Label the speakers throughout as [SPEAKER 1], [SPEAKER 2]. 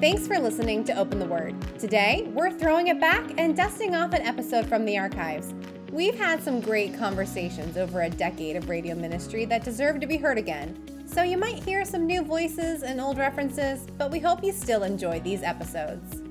[SPEAKER 1] Thanks for listening to Open the Word. Today, we're throwing it back and dusting off an episode from the archives. We've had some great conversations over a decade of radio ministry that deserve to be heard again. So you might hear some new voices and old references, but we hope you still enjoy these episodes.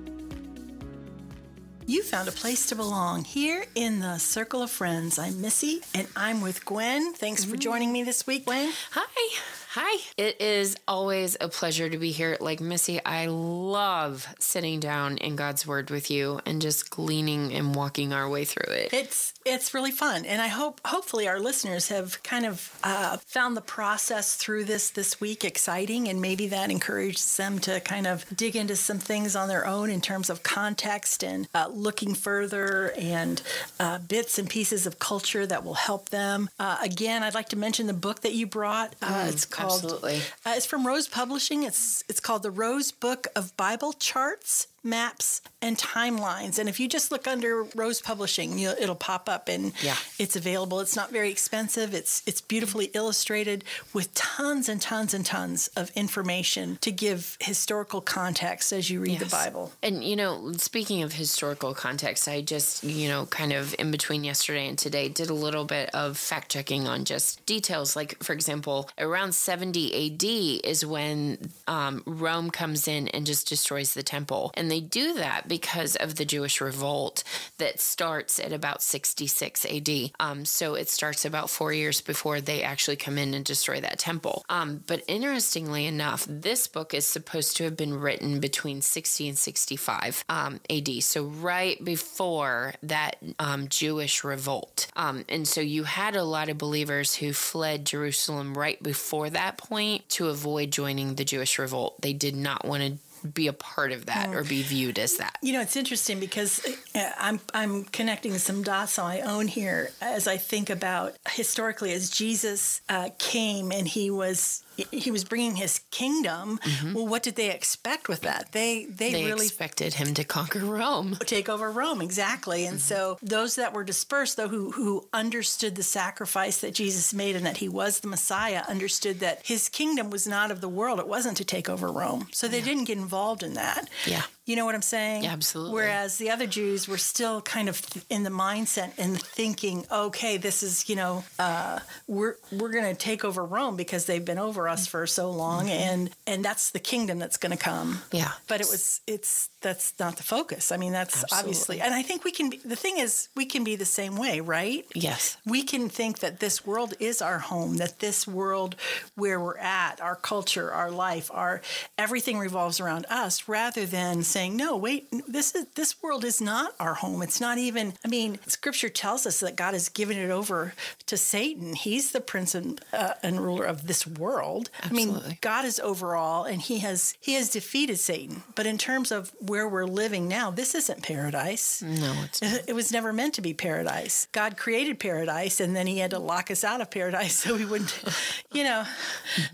[SPEAKER 2] You found a place to belong here in the Circle of Friends. I'm Missy and I'm with Gwen. Thanks for joining me this week, Gwen.
[SPEAKER 3] Hi. Hi. It is always a pleasure to be here. Like Missy, I love sitting down in God's Word with you and just gleaning and walking our way through it.
[SPEAKER 2] It's it's really fun, and I hope hopefully our listeners have kind of uh, found the process through this this week exciting, and maybe that encourages them to kind of dig into some things on their own in terms of context and uh, looking further and uh, bits and pieces of culture that will help them. Uh, again, I'd like to mention the book that you brought. Uh,
[SPEAKER 3] Mm,
[SPEAKER 2] it's called.
[SPEAKER 3] Absolutely.
[SPEAKER 2] Uh, it's from Rose Publishing. It's it's called the Rose Book of Bible Charts, Maps, and Timelines. And if you just look under Rose Publishing, you it'll pop up and
[SPEAKER 3] Yeah.
[SPEAKER 2] it's available. It's not very expensive. It's it's beautifully illustrated with tons and tons and tons of information to give historical context as you read the Bible.
[SPEAKER 3] And, you know, speaking of historical context, I just, you know, kind of in between yesterday and today did a little bit of fact checking on just details. Like, for example, around 70 AD is when um, Rome comes in and just destroys the temple. And they do that because of the Jewish revolt that starts at about 66 AD. Um, so it starts about four years before they actually come in and destroy that temple. Um, but interestingly enough, this book is supposed to have been written between 60 and 65 um, AD. So right before that um, Jewish revolt. Um, and so you had a lot of believers who fled Jerusalem right before that point to avoid joining the Jewish revolt. They did not want to be a part of that or be viewed as that.
[SPEAKER 2] You know, it's interesting because uh, I'm I'm connecting some dots on my own here as I think about historically as Jesus uh, came and he was he was bringing his kingdom. Well, what did they expect with that? They they,
[SPEAKER 3] Mm-hmm. They
[SPEAKER 2] really
[SPEAKER 3] expected him to conquer Rome.
[SPEAKER 2] take over Rome exactly.
[SPEAKER 3] Mm-hmm.
[SPEAKER 2] And so those that were dispersed, though, who who understood the sacrifice that Jesus made and that he was the Messiah, understood that his kingdom was not of the world. It wasn't to take over Rome. So they didn't get involved in that.
[SPEAKER 3] Yeah.
[SPEAKER 2] You know what I'm saying?
[SPEAKER 3] Yeah, absolutely.
[SPEAKER 2] Whereas the other Jews were still kind of in the mindset and thinking, okay, this is you know, uh, we're we're going to take over Rome because they've been over us for so long, and and that's the kingdom that's going to come.
[SPEAKER 3] Mm-hmm. Yeah.
[SPEAKER 2] But it was it's that's not the focus. I mean, that's obviously, and I think we can. Be, the thing is, we can be the same way, right?
[SPEAKER 3] Yes.
[SPEAKER 2] We can think that this world is our home, that this world where we're at, our culture, our life, our everything revolves around us, rather than saying, no, wait, this is this world is not our home. It's not even. I mean, Scripture tells us that God has given it over to Satan. He's the prince and, uh, and ruler of this world. Absolutely. I mean, God is over all, and He has He has defeated Satan. But in terms of where we're living now, this isn't paradise.
[SPEAKER 3] No, it's not.
[SPEAKER 2] It was never meant to be paradise. God created paradise, and then He had to lock us out of paradise so we wouldn't, you know,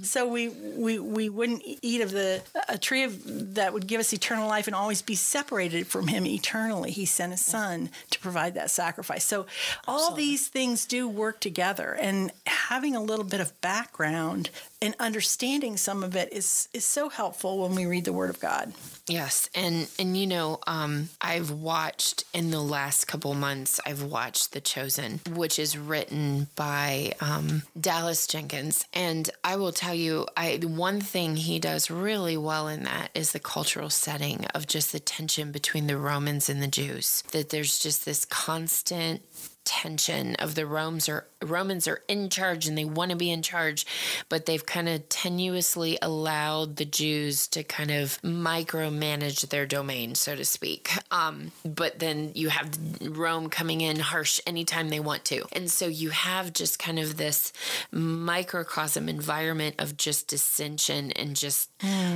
[SPEAKER 2] so we we we wouldn't eat of the a tree of that would give us eternal life and always be separated from Him eternally. He sent His Son to provide that sacrifice. So all these things do work together, and having a little bit of background and understanding some of it is is so helpful when we read the Word of God.
[SPEAKER 3] Yes, and and you know, um, I've watched in the last couple months. I've watched The Chosen, which is written by um, Dallas Jenkins, and I will tell you, I one thing he does really well in that is the cultural setting of just the tension between the Romans and the Jews. That there's just this constant tension of the Romans are Romans are in charge and they want to be in charge, but they've kind of tenuously allowed the Jews to kind of micromanage their domain, so to speak. Um, but then you have Rome coming in harsh anytime they want to, and so you have just kind of this microcosm environment of just dissension and just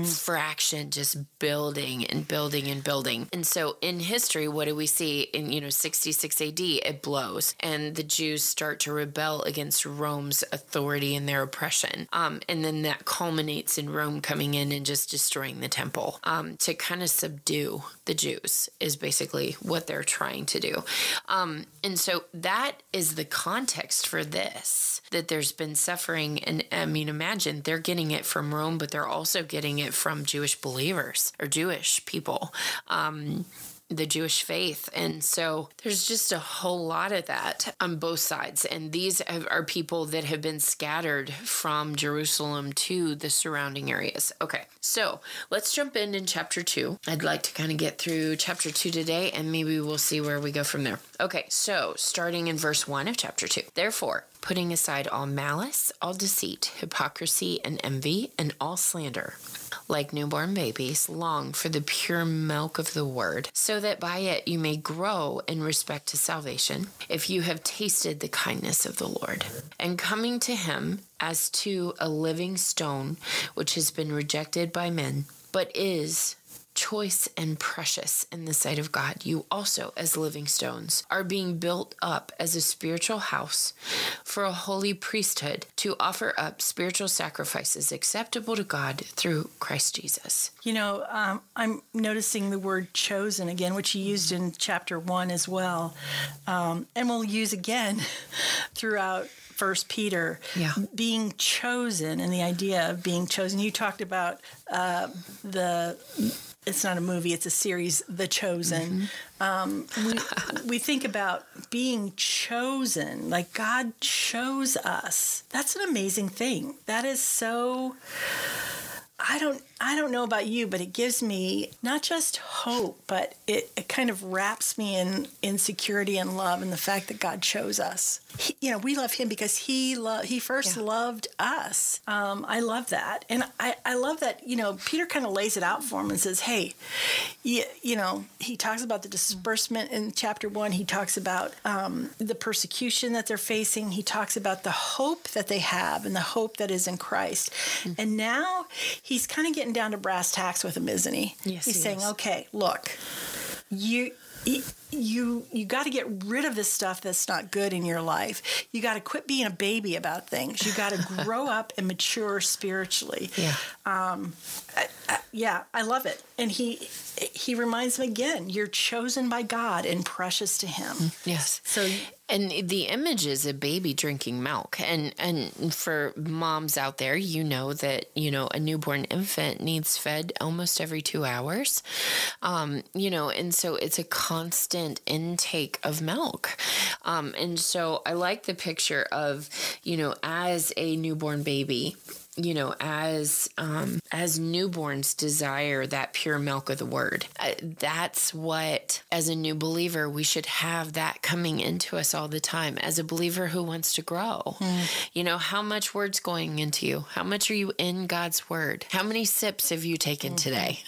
[SPEAKER 3] fraction, just building and building and building. And so in history, what do we see in you know 66 AD? It blows, and the Jews start to rebel rebel against Rome's authority and their oppression. Um, and then that culminates in Rome coming in and just destroying the temple um, to kind of subdue the Jews, is basically what they're trying to do. Um, and so that is the context for this that there's been suffering. And I mean, imagine they're getting it from Rome, but they're also getting it from Jewish believers or Jewish people. Um, the Jewish faith. And so there's just a whole lot of that on both sides. And these are people that have been scattered from Jerusalem to the surrounding areas. Okay, so let's jump in in chapter two. I'd like to kind of get through chapter two today and maybe we'll see where we go from there. Okay, so starting in verse one of chapter two. Therefore, putting aside all malice, all deceit, hypocrisy, and envy, and all slander like newborn babies, long for the pure milk of the word, so that by it you may grow in respect to salvation, if you have tasted the kindness of the Lord. And coming to him as to a living stone, which has been rejected by men, but is choice and precious in the sight of God, you also, as living stones, are being built up as a spiritual house for a holy priesthood to offer up spiritual sacrifices acceptable to God through Christ Jesus.
[SPEAKER 2] You know, um, I'm noticing the word chosen again, which he used in chapter one as well. Um, and we'll use again throughout First Peter,
[SPEAKER 3] yeah.
[SPEAKER 2] being chosen and the idea of being chosen. You talked about uh, the it's not a movie, it's a series, The Chosen. Mm-hmm. Um, we, we think about being chosen, like God chose us. That's an amazing thing. That is so. I don't I don't know about you, but it gives me not just hope, but it, it kind of wraps me in in security and love and the fact that God chose us. He, you know, we love Him because He lo- He first yeah. loved us. Um, I love that, and I, I love that. You know, Peter kind of lays it out for him and says, "Hey, you, you know," he talks about the disbursement in chapter one. He talks about um, the persecution that they're facing. He talks about the hope that they have and the hope that is in Christ. Mm-hmm. And now he's kind of getting getting down to brass tacks with him, isn't he?
[SPEAKER 3] Yes.
[SPEAKER 2] He's
[SPEAKER 3] he
[SPEAKER 2] saying,
[SPEAKER 3] is.
[SPEAKER 2] okay, look, you you you got to get rid of this stuff that's not good in your life. You got to quit being a baby about things. You got to grow up and mature spiritually.
[SPEAKER 3] Yeah.
[SPEAKER 2] Um, I, I, yeah, I love it. And he he reminds me again, you're chosen by God and precious to Him.
[SPEAKER 3] Yes.
[SPEAKER 2] So
[SPEAKER 3] and the image is a baby drinking milk. And and for moms out there, you know that, you know, a newborn infant needs fed almost every two hours. Um, you know, and so it's a constant intake of milk. Um, and so I like the picture of, you know, as a newborn baby, you know as um as newborns desire that pure milk of the word. Uh, that's what as a new believer we should have that coming into us all the time. As a believer who wants to grow mm. you know how much word's going into you? How much are you in god's word? How many sips have you taken mm-hmm. today?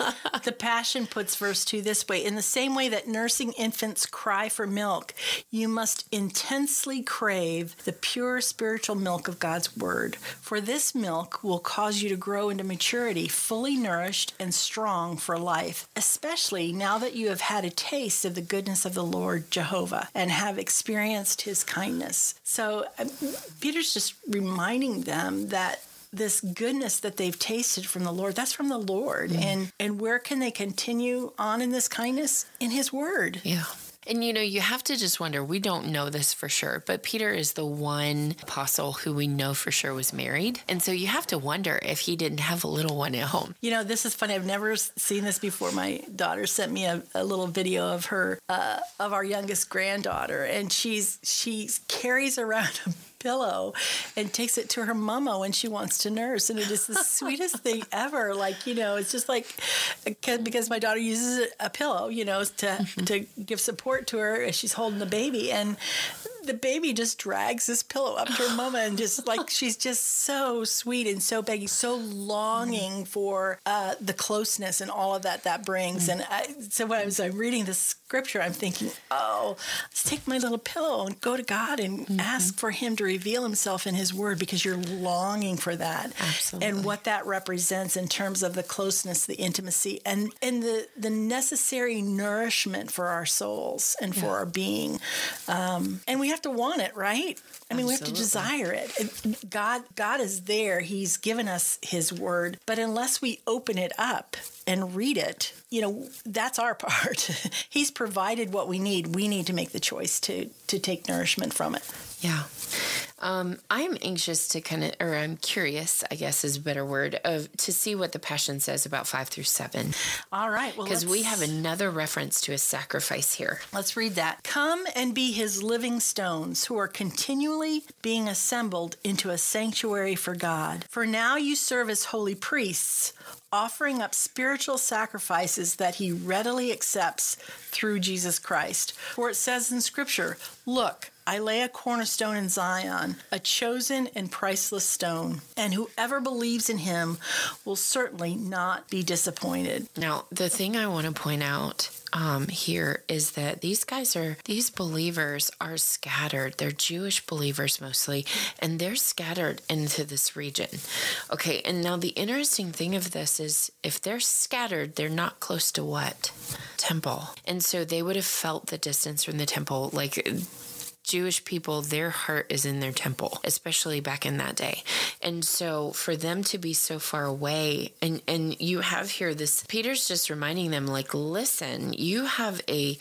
[SPEAKER 2] The passion puts verse 2 this way. In the same way that nursing infants cry for milk you must intensely crave the pure spiritual milk of god's word. For this this milk will cause you to grow into maturity, fully nourished and strong for life, especially now that you have had a taste of the goodness of the Lord Jehovah and have experienced his kindness. So um, Peter's just reminding them that this goodness that they've tasted from the Lord, that's from the Lord. Mm. And and where can they continue on in this kindness? In his word.
[SPEAKER 3] Yeah. And you know, you have to just wonder, we don't know this for sure, but Peter is the one apostle who we know for sure was married. And so you have to wonder if he didn't have a little one at home.
[SPEAKER 2] You know, this is funny. I've never seen this before. My daughter sent me a, a little video of her, uh, of our youngest granddaughter, and she's, she carries around a pillow and takes it to her mama when she wants to nurse. And it is the sweetest thing ever. Like, you know, it's just like because my daughter uses a pillow, you know, to, mm-hmm. to give support to her as she's holding the baby. And the baby just drags this pillow up to her mama and just like she's just so sweet and so begging, so longing for uh, the closeness and all of that that brings. And I, so when I was uh, reading the scripture, I'm thinking, oh, let's take my little pillow and go to God and mm-hmm. ask for Him to reveal Himself in His Word because you're longing for that.
[SPEAKER 3] Absolutely.
[SPEAKER 2] And what that represents in terms of the closeness, the intimacy, and and the the necessary nourishment for our souls and for yeah. our being. Um, and we have to want it, right? I mean, we have to desire it. it. God, God is there. He's given us His Word, but unless we open it up and read it, you know, that's our part. He's provided what we need. We need to make the choice to to take nourishment from it.
[SPEAKER 3] Yeah. Um, I'm anxious to kind of, or I'm curious, I guess is a better word, of to see what the Passion says about five through seven.
[SPEAKER 2] All right.
[SPEAKER 3] Well, because we have another reference to a sacrifice here.
[SPEAKER 2] Let's read that. Come and be his living stones who are continually being assembled into a sanctuary for God. For now you serve as holy priests offering up spiritual sacrifices that he readily accepts through Jesus Christ. For it says in Scripture, Look, I lay a cornerstone in Zion, a chosen and priceless stone, and whoever believes in him will certainly not be disappointed.
[SPEAKER 3] Now, the thing I want to point out um, here is that these guys are, these believers are scattered. They're Jewish believers mostly, and they're scattered into this region. Okay, and now the interesting thing of this is if they're scattered, they're not close to what? Temple. And so they would have felt the distance from the temple. Like, Jewish people, their heart is in their temple, especially back in that day. And so for them to be so far away, and, and you have here this, Peter's just reminding them, like, listen, you have a,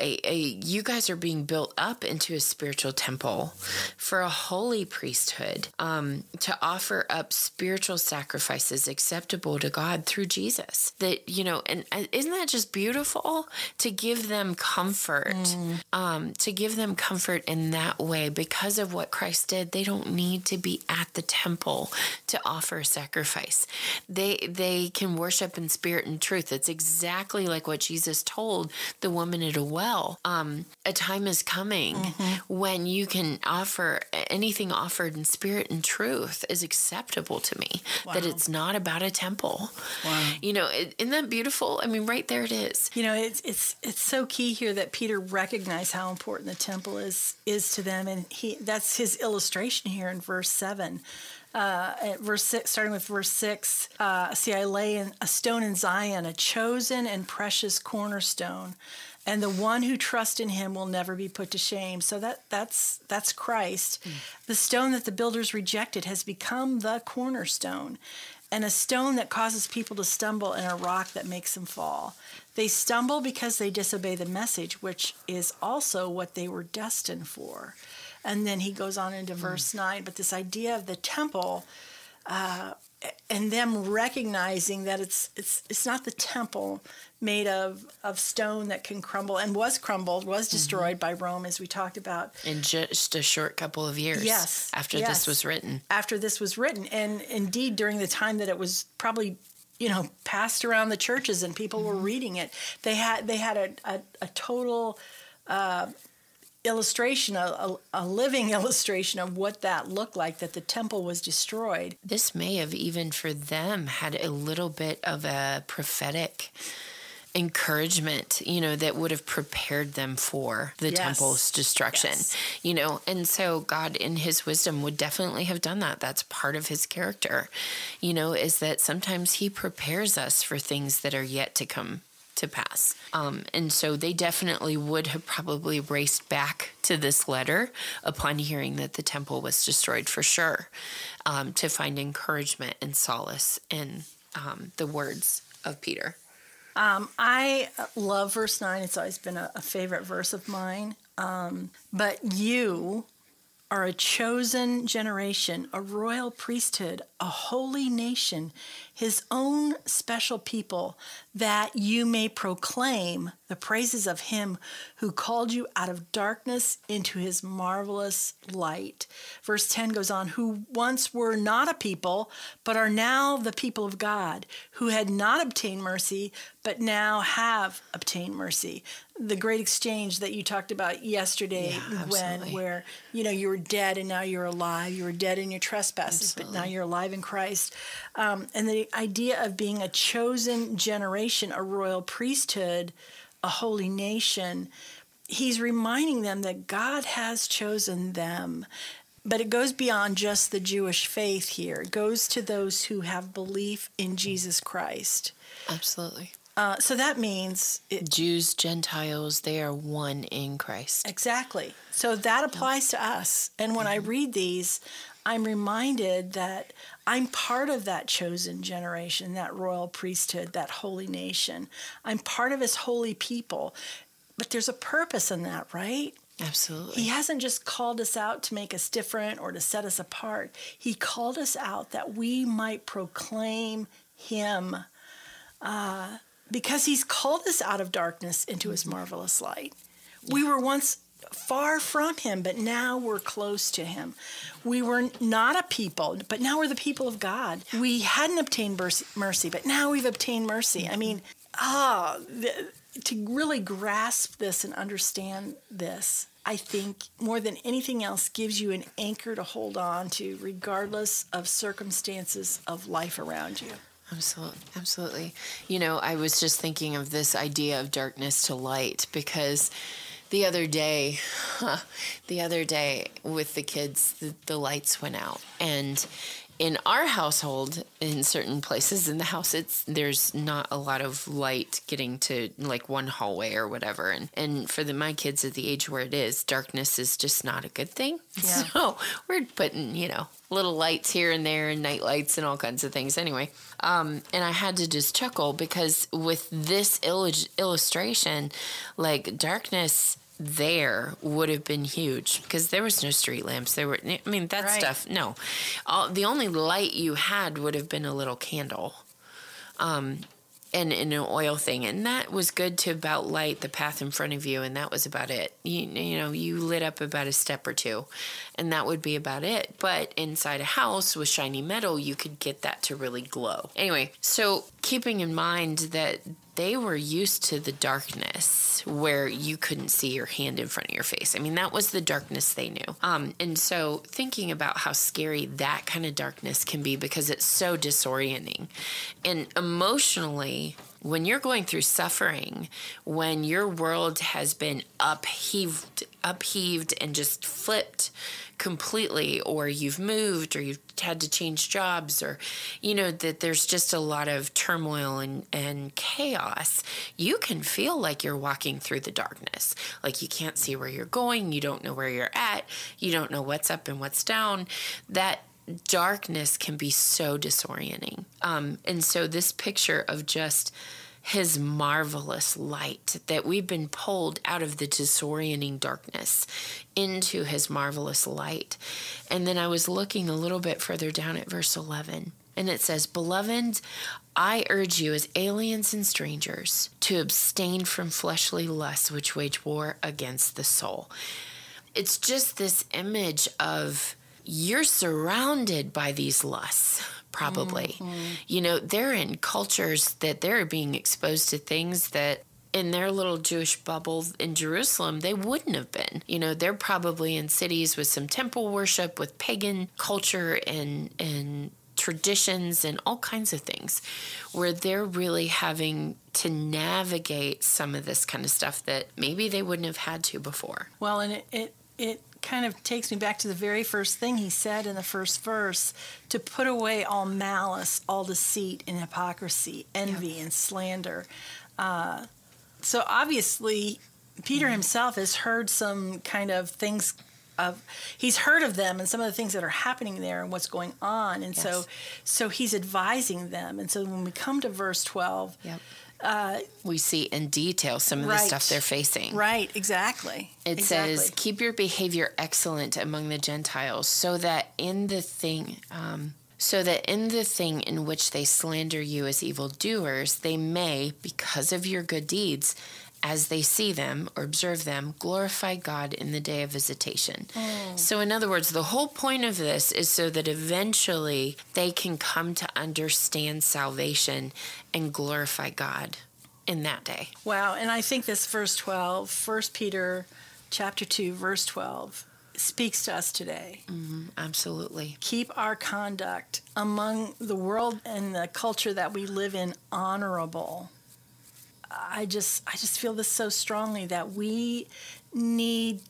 [SPEAKER 3] a, a, you guys are being built up into a spiritual temple for a holy priesthood um, to offer up spiritual sacrifices acceptable to God through Jesus. That, you know, and isn't that just beautiful to give them comfort, mm. um, to give them comfort in that way because of what Christ did. They don't need to be at the temple to offer sacrifice. They they can worship in spirit and truth. It's exactly like what Jesus told the woman at a well. Um, a time is coming mm-hmm. when you can offer anything offered in spirit and truth is acceptable to me. Wow. That it's not about a temple. Wow. You know, isn't that beautiful? I mean, right there it is.
[SPEAKER 2] You know, it's it's it's so key here that Peter recognized how important the temple is is to them, and he that's his illustration here in verse seven. Uh, verse six, starting with verse six, uh, see, I lay in a stone in Zion, a chosen and precious cornerstone, and the one who trusts in him will never be put to shame. So that that's that's Christ. Mm. The stone that the builders rejected has become the cornerstone, and a stone that causes people to stumble and a rock that makes them fall. They stumble because they disobey the message, which is also what they were destined for. And then he goes on into mm. verse 9. But this idea of the temple uh, and them recognizing that it's, it's, it's not the temple made of, of stone that can crumble and was crumbled, was mm-hmm. destroyed mm-hmm. by Rome, as we talked about.
[SPEAKER 3] In just a short couple of years.
[SPEAKER 2] Yes.
[SPEAKER 3] After
[SPEAKER 2] yes.
[SPEAKER 3] this was written.
[SPEAKER 2] After this was written. And indeed, during the time that it was probably you know passed around the churches and people mm-hmm. were reading it they had they had a, a, a total uh, illustration a, a, living illustration of what that looked like that the temple was destroyed
[SPEAKER 3] this may have even for them had a little bit of a prophetic encouragement, you know, that would have prepared them for the yes. temple's destruction, yes. you know. And so God, in his wisdom, would definitely have done that. That's part of his character, you know, is that sometimes he prepares us for things that are yet to come to pass. Um, and so they definitely would have probably raced back to this letter upon hearing that the temple was destroyed for sure um, to find encouragement and solace in um, the words of Peter.
[SPEAKER 2] Um, I love verse 9. It's always been a, a favorite verse of mine. Um, but you are a chosen generation, a royal priesthood, a holy nation, his own special people, that you may proclaim the praises of him who called you out of darkness into his marvelous light. Verse 10 goes on, who once were not a people, but are now the people of God, who had not obtained mercy, but now have obtained mercy. The great exchange that you talked about yesterday, yeah, when where you know you were dead and now you're alive. You were dead in your trespasses, absolutely. but now you're alive in Christ. Um, and the idea of being a chosen generation, a royal priesthood, a holy nation, he's reminding them that God has chosen them. But it goes beyond just the Jewish faith here. It goes to those who have belief in Jesus Christ.
[SPEAKER 3] Absolutely.
[SPEAKER 2] Uh, so that means it,
[SPEAKER 3] Jews, Gentiles, they are one in Christ.
[SPEAKER 2] Exactly. So that applies to us. And when I read these, I'm reminded that I'm part of that chosen generation, that royal priesthood, that holy nation. I'm part of his holy people. But there's a purpose in that, right?
[SPEAKER 3] Absolutely.
[SPEAKER 2] He hasn't just called us out to make us different or to set us apart. He called us out that we might proclaim him. Uh, because he's called us out of darkness into his marvelous light. We were once far from him, but now we're close to him. We were not a people, but now we're the people of God. We hadn't obtained mercy, but now we've obtained mercy. I mean, ah, the, to really grasp this and understand this, I think more than anything else gives you an anchor to hold on to, regardless of circumstances of life around you.
[SPEAKER 3] Absolutely. Absolutely. You know, I was just thinking of this idea of darkness to light because the other day, the other day with the kids, the, the lights went out. And in our household in certain places in the house it's there's not a lot of light getting to like one hallway or whatever. And and for the my kids at the age where it is darkness is just not a good thing. Yeah. so we're putting you know little lights here and there and night lights and all kinds of things. Anyway um, and i had to just chuckle because with this illustration like darkness there would have been huge because there was no street lamps. There were, I mean, that right. stuff. No, All, the only light you had would have been a little candle. Um, and, and an oil thing, and that was good to about light the path in front of you, and that was about it. You, you know, you lit up about a step or two, and that would be about it. But inside a house with shiny metal, you could get that to really glow. Anyway, so keeping in mind that they were used to the darkness where you couldn't see your hand in front of your face. I mean, that was the darkness they knew. Um, and so thinking about how scary that kind of darkness can be because it's so disorienting. And emotionally, when you're going through suffering, when your world has been upheaved, upheaved and just flipped completely, or you've moved, or you've had to change jobs, or you know that there's just a lot of turmoil and, and chaos, you can feel like you're walking through the darkness. Like you can't see where you're going, you don't know where you're at, you don't know what's up and what's down. That darkness can be so disorienting. Um, and so, this picture of just his marvelous light, that we've been pulled out of the disorienting darkness into his marvelous light. And then I was looking a little bit further down at verse 11, and it says, Beloved, I urge you as aliens and strangers to abstain from fleshly lusts which wage war against the soul. It's just this image of you're surrounded by these lusts probably mm-hmm. you know they're in cultures that they're being exposed to things that in their little Jewish bubble in Jerusalem, they wouldn't have been. You know, they're probably in cities with some temple worship, with pagan culture and and traditions and all kinds of things where they're really having to navigate some of this kind of stuff that maybe they wouldn't have had to before.
[SPEAKER 2] Well, and it, it, it kind of takes me back to the very first thing he said in the first verse to put away all malice, all deceit and hypocrisy, envy and slander. Uh, so obviously, Peter mm-hmm. himself has heard some kind of things of he's heard of them and some of the things that are happening there and what's going on and yes. so so he's advising them and so when we come to verse 12
[SPEAKER 3] yep uh, we see in detail some of right. the stuff they're facing.
[SPEAKER 2] Right, exactly.
[SPEAKER 3] It
[SPEAKER 2] exactly.
[SPEAKER 3] says, Keep your behavior excellent among the Gentiles, so that in the thing. Um, so that in the thing in which they slander you as evildoers, they may, because of your good deeds, as they see them or observe them, glorify God in the day of visitation. Mm. So, in other words, the whole point of this is so that eventually they can come to understand salvation and glorify God in that day.
[SPEAKER 2] Wow. And I think this verse 12, 1 Peter chapter 2, verse 12, speaks to us today.
[SPEAKER 3] Mm-hmm, absolutely.
[SPEAKER 2] Keep our conduct among the world and the culture that we live in honorable I just I just feel this so strongly that we need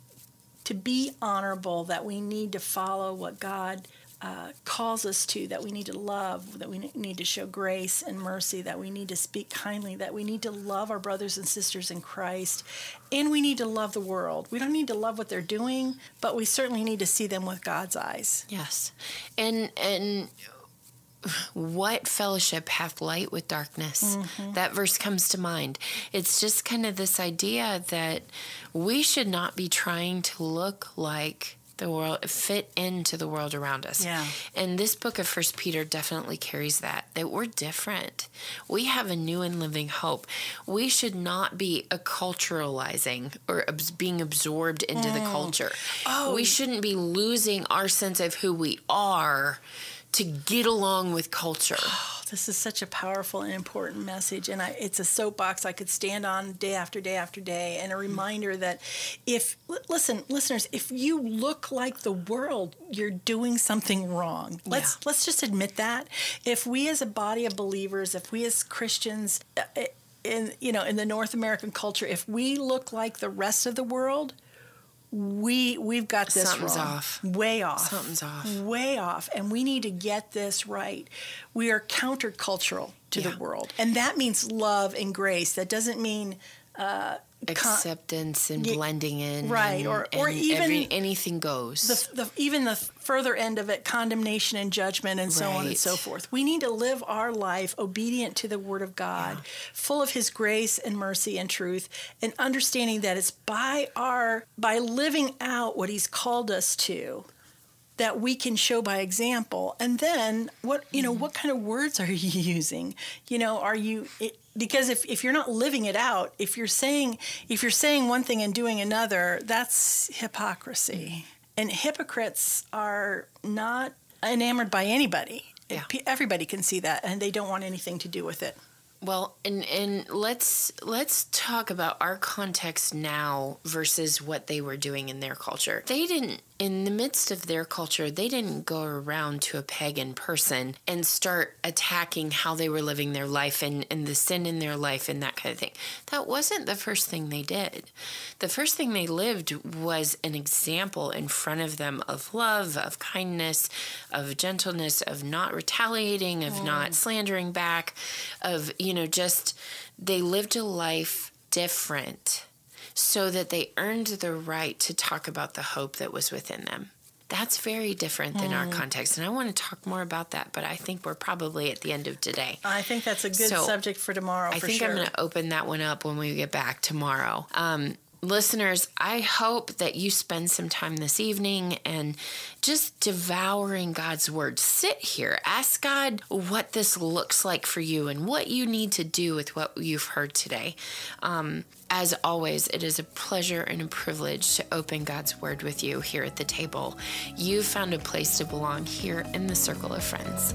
[SPEAKER 2] to be honorable, that we need to follow what God uh, calls us to that we need to love, that we need to show grace and mercy, that we need to speak kindly, that we need to love our brothers and sisters in Christ, and we need to love the world. We don't need to love what they're doing, but we certainly need to see them with God's eyes.
[SPEAKER 3] Yes. And and what fellowship hath light with darkness? Mm-hmm. That verse comes to mind. It's just kind of this idea that we should not be trying to look like the world fit into the world around us
[SPEAKER 2] yeah
[SPEAKER 3] and this book of first peter definitely carries that that we're different we have a new and living hope we should not be acculturalizing or being absorbed into mm. the culture oh. we shouldn't be losing our sense of who we are to get along with culture.
[SPEAKER 2] Oh, this is such a powerful and important message, and I, it's a soapbox I could stand on day after day after day, and a reminder that if listen, listeners, if you look like the world, you're doing something wrong. Let's yeah. let's just admit that. If we as a body of believers, if we as Christians. Uh, in you know in the North American culture, if we look like the rest of the world, we we've got this
[SPEAKER 3] Something's
[SPEAKER 2] wrong.
[SPEAKER 3] off.
[SPEAKER 2] Way off.
[SPEAKER 3] Something's off.
[SPEAKER 2] Way off. And we need to get this right. We are countercultural to yeah. the world. And that means love and grace. That doesn't mean uh,
[SPEAKER 3] acceptance and blending in
[SPEAKER 2] right
[SPEAKER 3] and,
[SPEAKER 2] or or even
[SPEAKER 3] every, anything goes
[SPEAKER 2] the, the, even the further end of it condemnation and judgment and so right. on and so forth we need to live our life obedient to the word of god yeah. full of his grace and mercy and truth and understanding that it's by our by living out what he's called us to that we can show by example and then what you know mm-hmm. what kind of words are you using you know are you because if, if you're not living it out if you're saying if you're saying one thing and doing another that's hypocrisy mm-hmm. and hypocrites are not enamored by anybody yeah. everybody can see that and they don't want anything to do with it
[SPEAKER 3] well, and and let's let's talk about our context now versus what they were doing in their culture. They didn't in the midst of their culture, they didn't go around to a pagan person and start attacking how they were living their life and, and the sin in their life and that kind of thing. That wasn't the first thing they did. The first thing they lived was an example in front of them of love, of kindness, of gentleness, of not retaliating, of mm. not slandering back, of, you know, just they lived a life different so that they earned the right to talk about the hope that was within them. That's very different than mm. our context. And I want to talk more about that, but I think we're probably at the end of today.
[SPEAKER 2] I think that's a good so subject for tomorrow.
[SPEAKER 3] I
[SPEAKER 2] for
[SPEAKER 3] think
[SPEAKER 2] sure.
[SPEAKER 3] I'm going to open that one up when we get back tomorrow. Um, listeners, I hope that you spend some time this evening and just devouring God's word. Sit here, ask God what this looks like for you and what you need to do with what you've heard today. Um, as always, it is a pleasure and a privilege to open God's word with you here at the table. You've found a place to belong here in the circle of friends.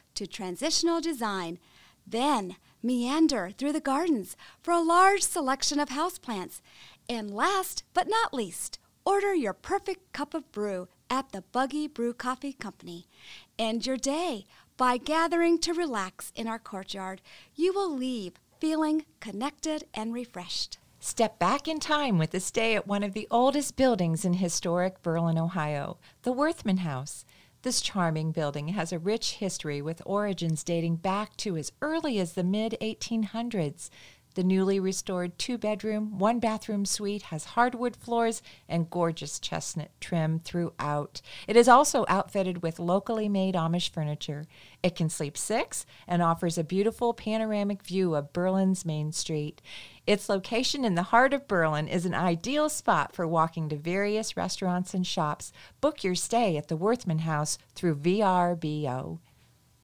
[SPEAKER 4] to transitional design. Then meander through the gardens for a large selection of houseplants. And last but not least, order your perfect cup of brew at the Buggy Brew Coffee Company. End your day by gathering to relax in our courtyard. You will leave feeling connected and refreshed.
[SPEAKER 5] Step back in time with a stay at one of the oldest buildings in historic Berlin, Ohio, the Worthman House. This charming building has a rich history with origins dating back to as early as the mid 1800s. The newly restored two bedroom, one bathroom suite has hardwood floors and gorgeous chestnut trim throughout. It is also outfitted with locally made Amish furniture. It can sleep six and offers a beautiful panoramic view of Berlin's Main Street. Its location in the heart of Berlin is an ideal spot for walking to various restaurants and shops. Book your stay at the Worthman House through VRBO.